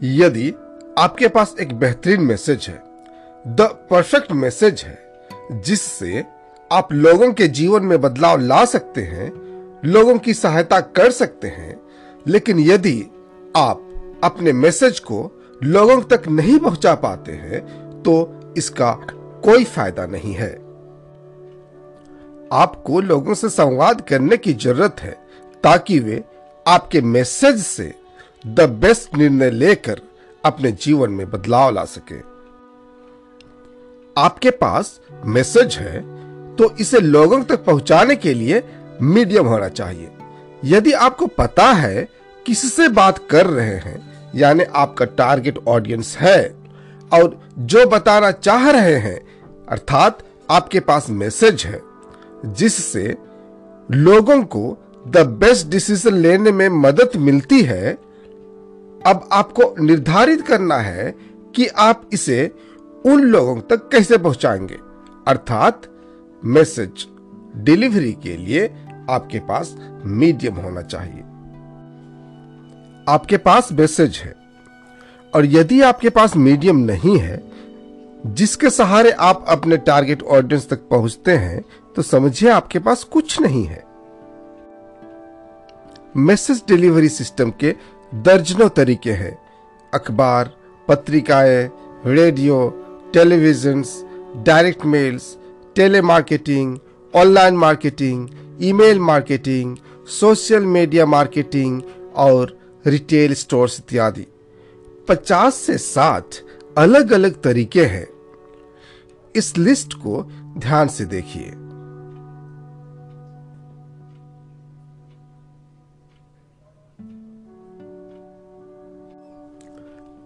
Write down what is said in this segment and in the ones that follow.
यदि आपके पास एक बेहतरीन मैसेज है, द परफेक्ट मैसेज है, जिससे आप लोगों के जीवन में बदलाव ला सकते हैं, लोगों की सहायता कर सकते हैं, लेकिन यदि आप अपने मैसेज को लोगों तक नहीं पहुँचा पाते हैं तो इसका कोई फ़ायदा नहीं है। आपको लोगों से संवाद करने की ज़रूरत है, ताकि वे आपके मैसेज से द बेस्ट निर्णय लेकर अपने जीवन में बदलाव ला सके। आपके पास मैसेज है तो इसे लोगों तक पहुँचाने के लिए मीडियम होना चाहिए। यदि आपको पता है किससे बात कर रहे हैं, यानी आपका टारगेट ऑडियंस है, और जो बताना चाह रहे हैं, अर्थात आपके पास मैसेज है, जिससे लोगों को द बेस्ट डिसीज़न लेने में मदद मिलती है अब आपको निर्धारित करना है कि आप इसे उन लोगों तक कैसे पहुंचाएँगे। अर्थात मैसेज डिलीवरी के लिए आपके पास मीडियम होना चाहिए। आपके पास मैसेज है और यदि आपके पास मीडियम नहीं है, जिसके सहारे आप अपने टारगेट ऑडियंस तक पहुँचते हैं तो समझिए आपके पास कुछ नहीं है। मैसेज डिलीवरी सिस्टम के दर्जनों तरीके हैं। अखबार, पत्रिकाएँ, radio television direct mails, telemarketing, online marketing, email marketing, social media marketing और रिटेल स्टोर्स इत्यादि। 50 से 60 अलग अलग तरीके हैं। इस लिस्ट को ध्यान से देखिए।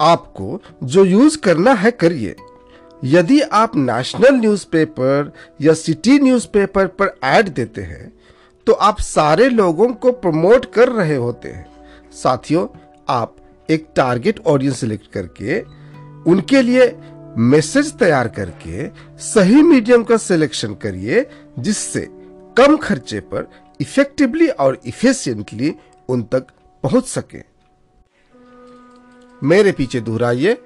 आपको जो यूज़ करना है करिए। यदि आप नेशनल न्यूज़पेपर या सिटी न्यूज़पेपर पर ऐड देते हैं तो आप सारे लोगों को प्रमोट कर रहे होते हैं। साथियों, आप एक टारगेट ऑडियंस सिलेक्ट करके, उनके लिए मैसेज तैयार करके सही मीडियम का सिलेक्शन करिए, जिससे कम खर्चे पर इफेक्टिवली और इफिशियंटली उन तक पहुँच सके। मेरे पीछे दोहराइए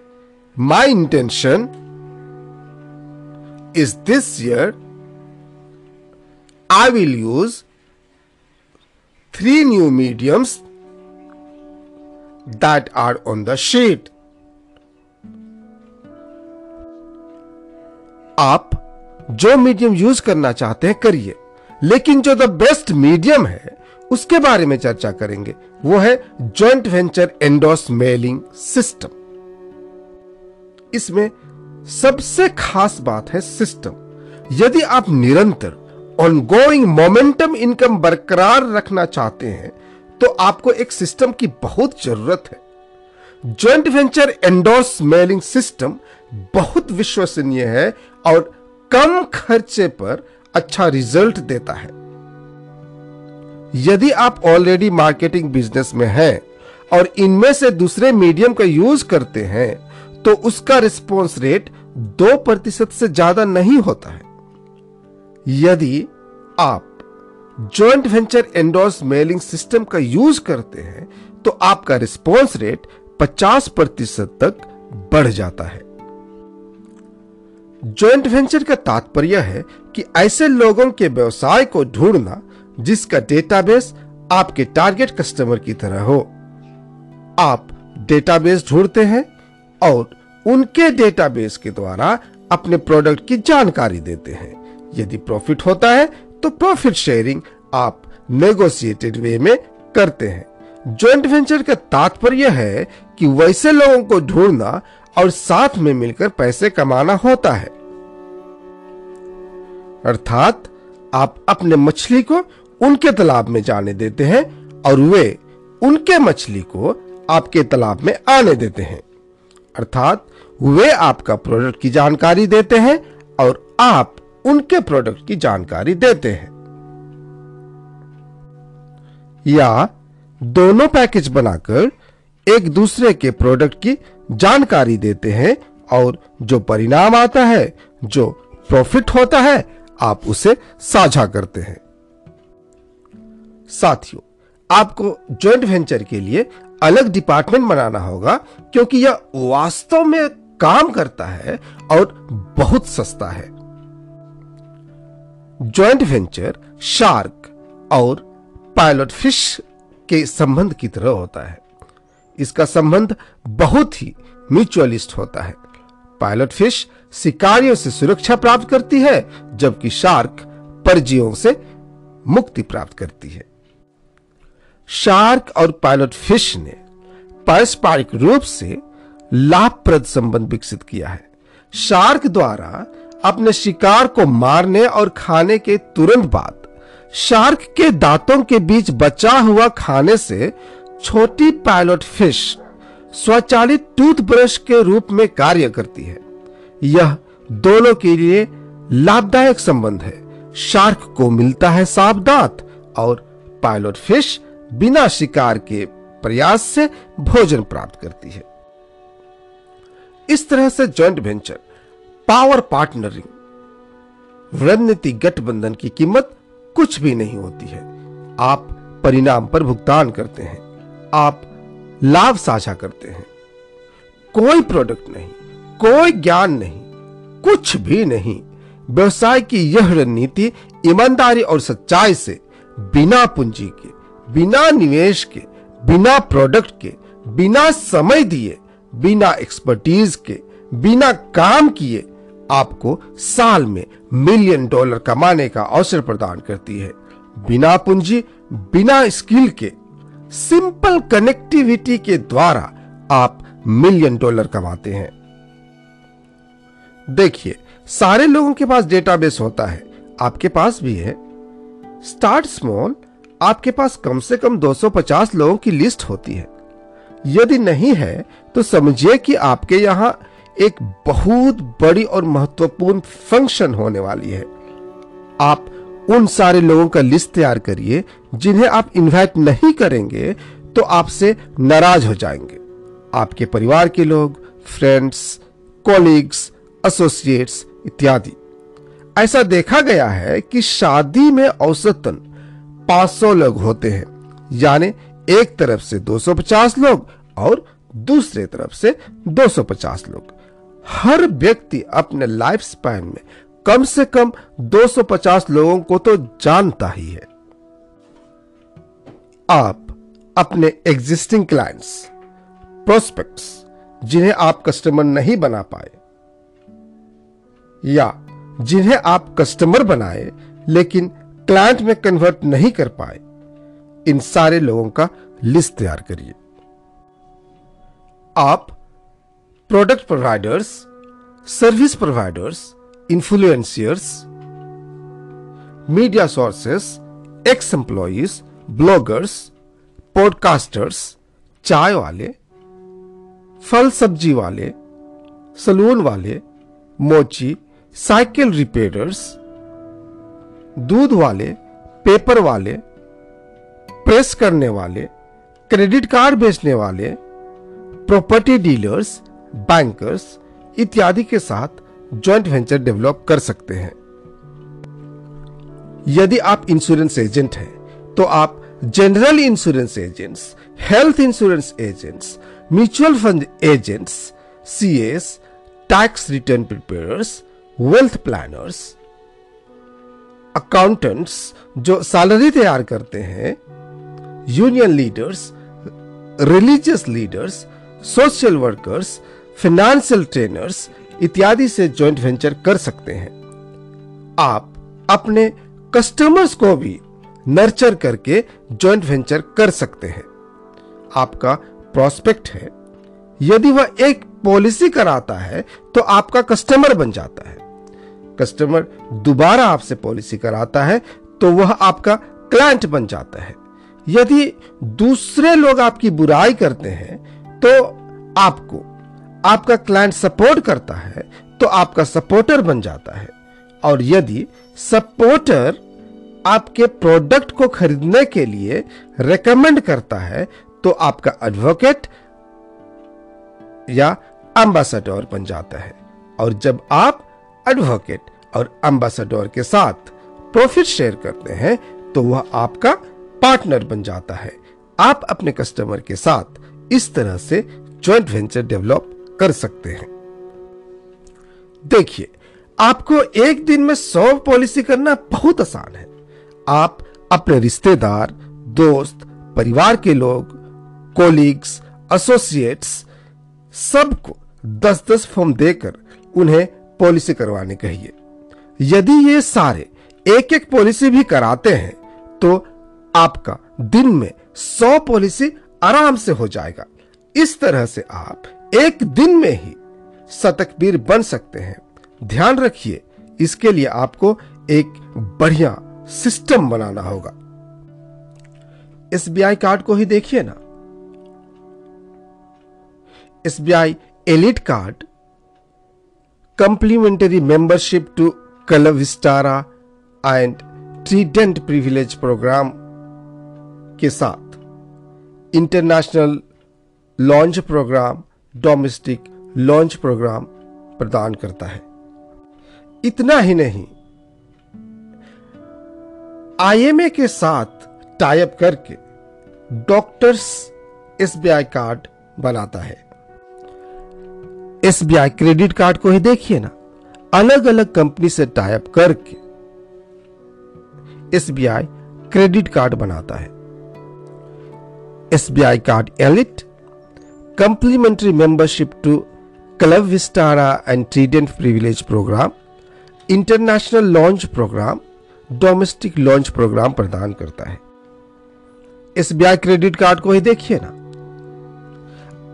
my intention is this year I will use three new mediums that are on the sheet. आप जो मीडियम यूज़ करना चाहते हैं करिए, लेकिन जो द बेस्ट मीडियम है उसके बारे में चर्चा करेंगे। वो है joint venture endorse mailing system इसमें सबसे खास बात है सिस्टम यदि आप निरंतर ऑनगोइंग मोमेंटम इनकम बरकरार रखना चाहते हैं तो आपको एक सिस्टम की बहुत ज़रूरत है। Joint venture endorse mailing system बहुत विश्वसनीय है और कम खर्चे पर अच्छा रिज़ल्ट देता है। यदि आप ऑलरेडी मार्केटिंग बिज़नेस में हैं और इनमें से दूसरे मीडियम का यूज़ करते हैं तो उसका रिस्पॉन्स रेट दो प्रतिशत से ज़्यादा नहीं होता है। यदि आप joint venture endorse mailing system का यूज़ करते हैं तो आपका रिस्पॉन्स रेट 50 प्रतिशत तक बढ़ जाता है। जॉइंट वेंचर का तात्पर्य है कि ऐसे लोगों के व्यवसाय को ढूंढना जिसका डेटाबेस आपके टारगेट कस्टमर की तरह हो। आप डेटाबेस ढूंढते हैं और उनके डेटाबेस के द्वारा अपने प्रोडक्ट की जानकारी देते हैं। यदि प्रॉफिट होता है तो प्रॉफिट शेयरिंग आप नेगोशिएटेड वे में करते हैं। ज्वाइंट वेंचर का तात्पर्य है कि वैसे लोगों को ढूंढना और साथ में मिलकर पैसे कमाना होता है। अर्थात आप अपने मछली को उनके तालाब में जाने देते हैं और वे उनके मछली को आपके तालाब में आने देते हैं। अर्थात वे आपका प्रोडक्ट की जानकारी देते हैं और आप उनके प्रोडक्ट की जानकारी देते हैं। या दोनों पैकेज बनाकर एक दूसरे के प्रोडक्ट की जानकारी देते हैं और जो परिणाम आता है, जो प्रॉफिट होता है, आप उसे साझा करते हैं। साथियों, आपको जॉइंट वेंचर के लिए अलग डिपार्टमेंट बनाना होगा क्योंकि यह वास्तव में काम करता है और बहुत सस्ता है। जॉइंट वेंचर शार्क और पायलट फ़िश के संबंध की तरह होता है। इसका संबंध बहुत ही म्यूचुअलिस्ट होता है। पायलट फ़िश शिकारियों से सुरक्षा प्राप्त करती है, जबकि शार्क परजीवों से मुक्ति प्राप्त करती है। शार्क और पायलट फ़िश ने पारस्परिक रूप से लाभप्रद संबंध विकसित किया है। शार्क द्वारा अपने शिकार को मारने और खाने के तुरंत बाद शार्क के दांतों के बीच बचा हुआ खाने से छोटी पायलट फ़िश स्वचालित टूथब्रश के रूप में कार्य करती है। यह दोनों के लिए लाभदायक संबंध है। शार्क को मिलता है साफ़ दांत और पायलट फ़िश बिना शिकार के प्रयास से भोजन प्राप्त करती है। इस तरह से जॉइंट वेंचर पावर पार्टनरिंग रणनीति गठबंधन की कीमत कुछ भी नहीं होती है। आप परिणाम पर भुगतान करते हैं, आप लाभ साझा करते हैं। कोई प्रोडक्ट नहीं, कोई ज्ञान नहीं, कुछ भी नहीं। व्यवसाय की यह रणनीति ईमानदारी और सच्चाई से बिना पूंजी के बिना निवेश के, बिना प्रोडक्ट के, बिना समय दिए, बिना एक्सपर्टीज के, बिना काम किए आपको साल में मिलियन डॉलर कमाने का अवसर प्रदान करती है। बिना पूंजी, बिना स्किल के सिंपल कनेक्टिविटी के द्वारा आप मिलियन डॉलर कमाते हैं। देखिए, सारे लोगों के पास डेटाबेस होता है, आपके पास भी है। स्टार्ट स्मॉल आपके पास कम से कम 250 लोगों की लिस्ट होती है। यदि नहीं है तो समझिए कि आपके यहाँ एक बहुत बड़ी और महत्वपूर्ण फ़ंक्शन होने वाली है। आप उन सारे लोगों का लिस्ट तैयार करिए, जिन्हें आप इनवाइट नहीं करेंगे तो आपसे नाराज़ हो जाएँगे। आपके परिवार के लोग फ्रेंड्स कॉलीग्स एसोसिएट्स इत्यादि। ऐसा देखा गया है कि शादी में औसतन 500 लोग होते हैं, यानी एक तरफ़ से 250 लोग और दूसरे तरफ़ से 250 लोग। हर व्यक्ति अपने लाइफ स्पैन में कम से कम 250 लोगों को तो जानता ही है। आप अपने एग्जिस्टिंग क्लाइंट्स प्रोस्पेक्ट्स जिन्हें आप कस्टमर नहीं बना पाए, या जिन्हें आप कस्टमर बनाए, लेकिन क्लाइंट में कन्वर्ट नहीं कर पाए, इन सारे लोगों का लिस्ट तैयार करिए। आप product providers service providers influencers media sources ex employees bloggers podcasters चाय वाले, फल सब्ज़ी वाले, सलून वाले, मोची साइकिल रिपेयर्स दूध वाले, पेपर वाले, प्रेस करने वाले, क्रेडिट कार्ड बेचने वाले प्रॉपर्टी डीलर्स बैंकर्स इत्यादि के साथ जॉइंट वेंचर डेवलप कर सकते हैं। यदि आप इंश्योरेंस एजेंट हैं तो आप general insurance agents health insurance agents mutual fund agents CS tax return preparers wealth planners accountants जो सैलरी तैयार करते हैं union leaders religious leaders social workers financial trainers इत्यादि से जॉइंट वेंचर कर सकते हैं। आप अपने कस्टमर्स को भी नर्चर करके जॉइंट वेंचर कर सकते हैं। आपका प्रोस्पेक्ट है। यदि वह एक पॉलिसी कराता है तो आपका कस्टमर बन जाता है। कस्टमर दोबारा आपसे पॉलिसी कराता है तो वह आपका क्लाइंट बन जाता है। यदि दूसरे लोग आपकी बुराई करते हैं तो आपको, आपका क्लाइंट सपोर्ट करता है तो आपका सपोर्टर बन जाता है। और यदि सपोर्टर आपके प्रोडक्ट को खरीदने के लिए रेकमेंड करता है तो आपका एडवोकेट या एम्बेसडर बन जाता है। और जब आप एडवोकेट और एम्बेसडर के साथ प्रॉफिट शेयर करते हैं तो वह आपका पार्टनर बन जाता है। आप अपने कस्टमर के साथ इस तरह से ज्वाइंट वेंचर डेवलप कर सकते हैं। देखिए, आपको एक दिन में सौ पॉलिसी करना बहुत आसान है। आप अपने रिश्तेदार, दोस्त, परिवार के लोग कोलिग्स एसोसिएट्स सबको दस दस फॉर्म देकर उन्हें पॉलिसी करवाने कहिए। यदि ये सारे एक एक पॉलिसी भी कराते हैं तो आपका दिन में सौ पॉलिसी आराम से हो जाएगा। इस तरह से आप एक दिन में ही शतकबीर बन सकते हैं। ध्यान रखिए, इसके लिए आपको एक बढ़िया सिस्टम बनाना होगा। एसबीआई कार्ड को ही देखिए ना। SBI elite card complimentary membership to कलविस्टारा and Trident privilege programme के साथ international launch program domestic launch program प्रदान करता है। इतना ही नहीं आईएमए के साथ टाइप करके डॉक्टर्स एसबीआई कार्ड बनाता है। एसबीआई क्रेडिट कार्ड को ही देखिए ना। अलग अलग कंपनी से टाइप करके एसबीआई क्रेडिट कार्ड बनाता है। SBI card elite, complimentary membership to club Vistara and Trident privilege program, international launch program, domestic launch program प्रदान करता है। एसबीआई क्रेडिट कार्ड को ही देखिए ना।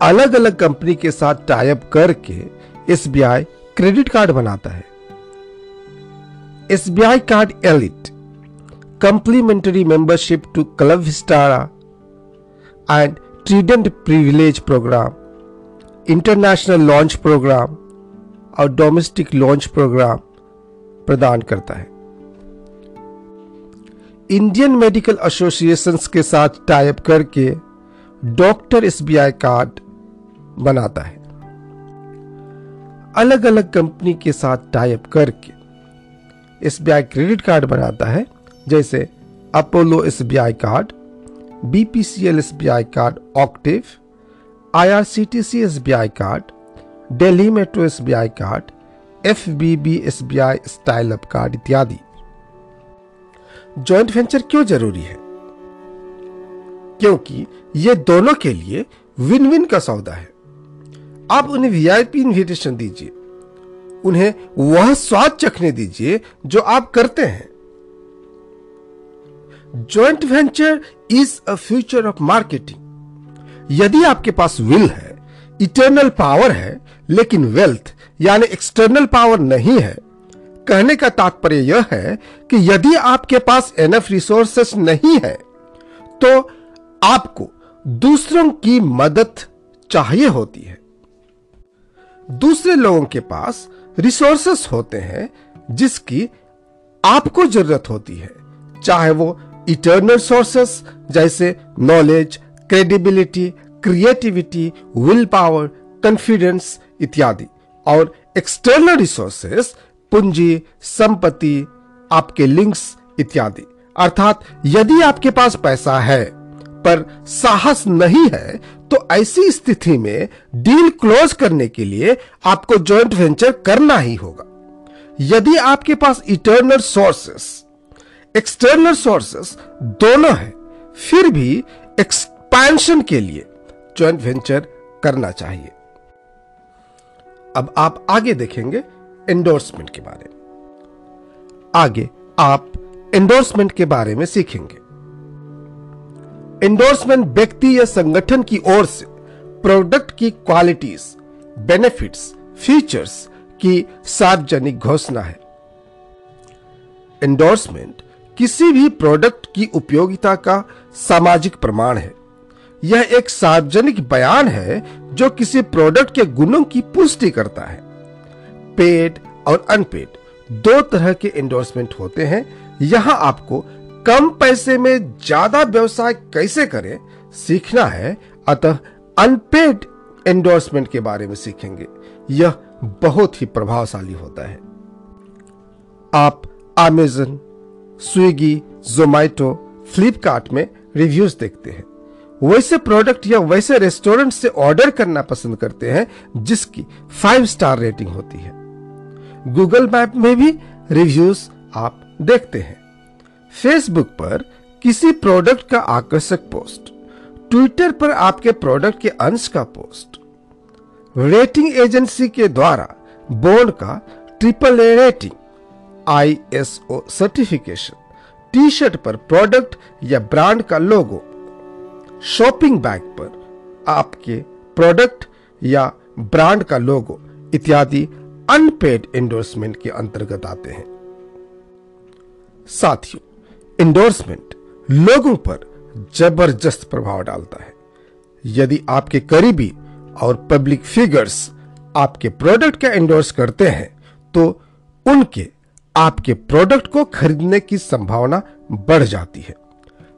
अलग अलग कंपनी के साथ टाइप करके एसबीआई क्रेडिट कार्ड बनाता है। SBI card elite complimentary membership to club Vistara and Trident privilege program international launch program और डोमेस्टिक लॉन्च प्रोग्राम प्रदान करता है। इंडियन मेडिकल एसोसिएशन के साथ टाइप करके डॉक्टर एसबीआई कार्ड बनाता है। अलग अलग कंपनी के साथ टाइप करके एसबीआई क्रेडिट कार्ड बनाता है, जैसे Apollo SBI card B P C BPCL SBI card octane, IRCTC SBI card, Delhi metro SBI card F B B S B I style up card इत्यादि। Joint venture क्यों ज़रूरी है? क्योंकि ये दोनों के लिए विन विन का सौदा है। आप उन्हें वीआईपी इन्विटेशन दीजिए। उन्हें वह स्वाद चखने दीजिए जो आप करते हैं। Joint venture is a future of marketing यदि आपके पास विल है इटर्नल पावर है, लेकिन वेल्थ यानी एक्सटर्नल पावर नहीं है, कहने का तात्पर्य यह है कि यदि आपके पास एनफ रिसोर्सेस नहीं है तो आपको दूसरों की मदद चाहिए होती है। दूसरे लोगों के पास रिसोर्सेस होते हैं, जिसकी आपको ज़रूरत होती है। चाहे वो इटर्नल सोर्सेस जैसे knowledge credibility creativity will power confidence इत्यादि। और एक्सटर्नल रिसोर्सेस पूंजी, संपत्ति, आपके लिंक्स इत्यादि। अर्थात यदि आपके पास पैसा है पर साहस नहीं है तो ऐसी स्थिति में डील क्लोज करने के लिए आपको जॉइंट वेंचर करना ही होगा। यदि आपके पास इंटरनल सोर्सेस एक्सटर्नल सोर्सेस दोनों है, फिर भी एक्सपेंशन के लिए जॉइंट वेंचर करना चाहिए। अब आप आगे देखेंगे एंडोर्समेंट के बारे में। आगे आप एंडोर्समेंट के बारे में सीखेंगे। एंडोर्समेंट व्यक्ति या संगठन की ओर से प्रोडक्ट की क्वालिटीज बेनिफिट्स फीचर्स की सार्वजनिक घोषणा है। एंडोर्समेंट किसी भी प्रोडक्ट की उपयोगिता का सामाजिक प्रमाण है। यह एक सार्वजनिक बयान है जो किसी प्रोडक्ट के गुणों की पुष्टि करता है। पेड और अनपेड दो तरह के एंडोर्समेंट होते हैं। यहाँ आपको कम पैसे में ज़्यादा व्यवसाय कैसे करें? सीखना है। अतः अनपेड एंडोर्समेंट के बारे में सीखेंगे। यह बहुत ही प्रभावशाली होता है। आप अमेजन स्विगी जोमैटो फ्लिपकार्ट में रिव्यूज़ देखते हैं। वैसे प्रोडक्ट या वैसे रेस्टोरेंट से ऑर्डर करना पसंद करते हैं, जिसकी फाइव स्टार रेटिंग होती है। गूगल मैप में भी रिव्यूज़ आप देखते हैं। फेसबुक पर किसी प्रोडक्ट का आकर्षक पोस्ट ट्विटर पर आपके प्रोडक्ट के अंश का पोस्ट रेटिंग एजेंसी के द्वारा बोर्ड का triple A rating ISO certification T shirt पर प्रोडक्ट या ब्रांड का लोगो शॉपिंग बैग पर आपके प्रोडक्ट या ब्रांड का लोगो इत्यादि अनपेड इंडोर्समेंट के अंतर्गत आते हैं। साथियों इंडोर्समेंट लोगों पर ज़बरदस्त प्रभाव डालता है। यदि आपके करीबी और पब्लिक फिगर्स आपके प्रोडक्ट का इंडोर्स करते हैं तो उनके, आपके प्रोडक्ट को खरीदने की संभावना बढ़ जाती है।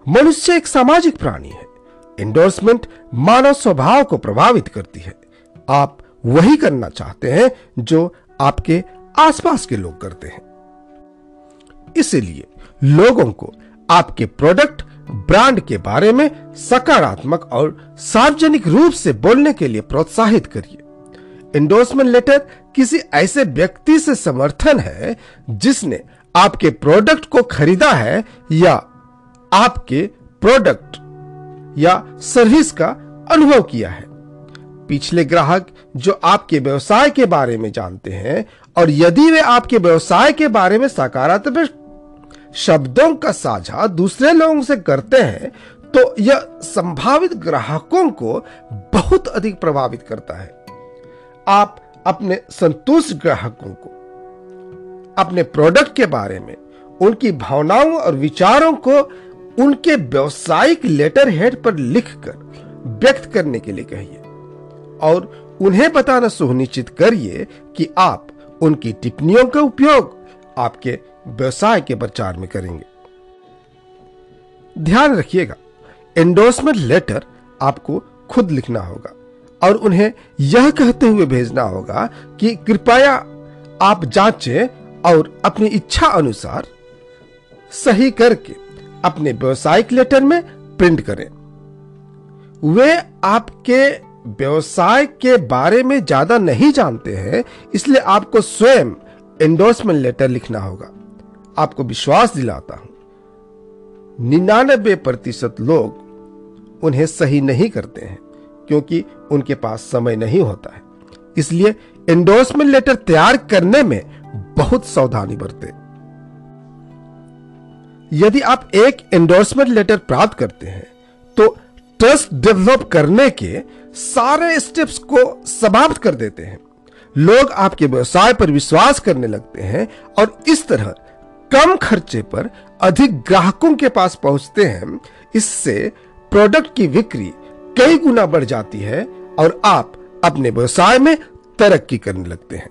मनुष्य एक सामाजिक प्राणी है। इंडोर्समेंट मानव स्वभाव को प्रभावित करती है। आप वही करना चाहते हैं जो आपके आसपास के लोग करते हैं। इसलिए लोगों को आपके प्रोडक्ट, ब्रांड के बारे में सकारात्मक और सार्वजनिक रूप से बोलने के लिए प्रोत्साहित करिए। इंडोर्समेंट लेटर किसी ऐसे व्यक्ति से समर्थन है जिसने आपके प्रोडक्ट को खरीदा है या आपके प्रोडक्ट या सर्विस का अनुभव किया है। पिछले ग्राहक जो आपके व्यवसाय के बारे में जानते हैं और यदि वे आपके व्यवसाय के बारे में सकारात्मक शब्दों का साझा दूसरे लोगों से करते हैं तो यह संभावित ग्राहकों को बहुत अधिक प्रभावित करता है। आप अपने संतुष्ट ग्राहकों को, अपने प्रोडक्ट के बारे में, उनकी भावनाओं और विचारों को उनके व्यवसायिक लेटर हेड पर लिखकर व्यक्त करने के लिए कहिए। और उन्हें बताना सुनिश्चित करिए कि आप उनकी टिप्पणियों का उपयोग, आपके व्यवसाय के प्रचार में करेंगे। ध्यान रखिएगा एंडोर्समेंट लेटर आपको खुद लिखना होगा और उन्हें यह कहते हुए भेजना होगा कि कृपया आप जांचें और अपनी इच्छा अनुसार सही करके अपने व्यवसायिक लेटर में प्रिंट करें। वे आपके व्यवसाय के बारे में ज़्यादा नहीं जानते हैं, इसलिए आपको स्वयं एंडोर्समेंट लेटर लिखना होगा। आपको विश्वास दिलाता हूँ। निन्यानबे प्रतिशत लोग उन्हें सही नहीं करते हैं, क्योंकि उनके पास समय नहीं होता है। इसलिए एंडोर्समेंट लेटर तैयार करने में बहुत सावधानी बरते। यदि आप एक एंडोर्समेंट लेटर प्राप्त करते हैं तो ट्रस्ट डेवलप करने के सारे स्टेप्स को समाप्त कर देते हैं। लोग आपके व्यवसाय पर विश्वास करने लगते हैं और इस तरह कम खर्चे पर अधिक ग्राहकों के पास पहुँचते हैं, इससे प्रोडक्ट की बिक्री कई गुना बढ़ जाती है और आप अपने व्यवसाय में तरक्की करने लगते हैं।